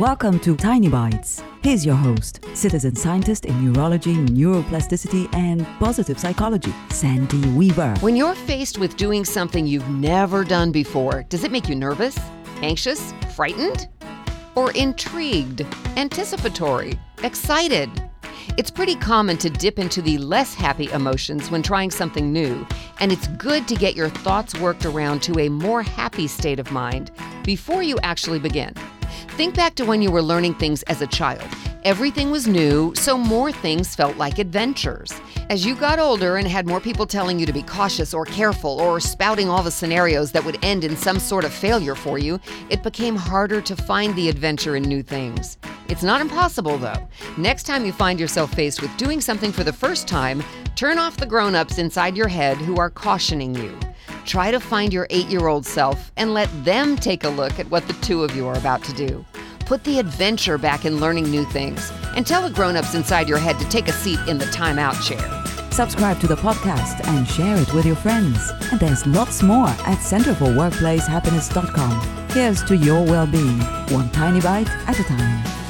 Welcome to Tiny Bites. Here's your host, citizen scientist in neurology, neuroplasticity, and positive psychology, Sandy Weaver. When you're faced with doing something you've never done before, does it make you nervous, anxious, frightened? Or intrigued, anticipatory, excited? It's pretty common to dip into the less happy emotions when trying something new, and it's good to get your thoughts worked around to a more happy state of mind before you actually begin. Think back to when you were learning things as a child. Everything was new, so more things felt like adventures. As you got older and had more people telling you to be cautious or careful or spouting all the scenarios that would end in some sort of failure for you, it became harder to find the adventure in new things. It's not impossible, though. Next time you find yourself faced with doing something for the first time, turn off the grown ups inside your head who are cautioning you. Try to find your eight year old self and let them take a look at what the two of you are about to do. Put the adventure back in learning new things and tell the grown ups inside your head to take a seat in the timeout chair. Subscribe to the podcast and share it with your friends. And there's lots more at centerforworkplacehappiness.com. Here's to your well being, one tiny bite at a time.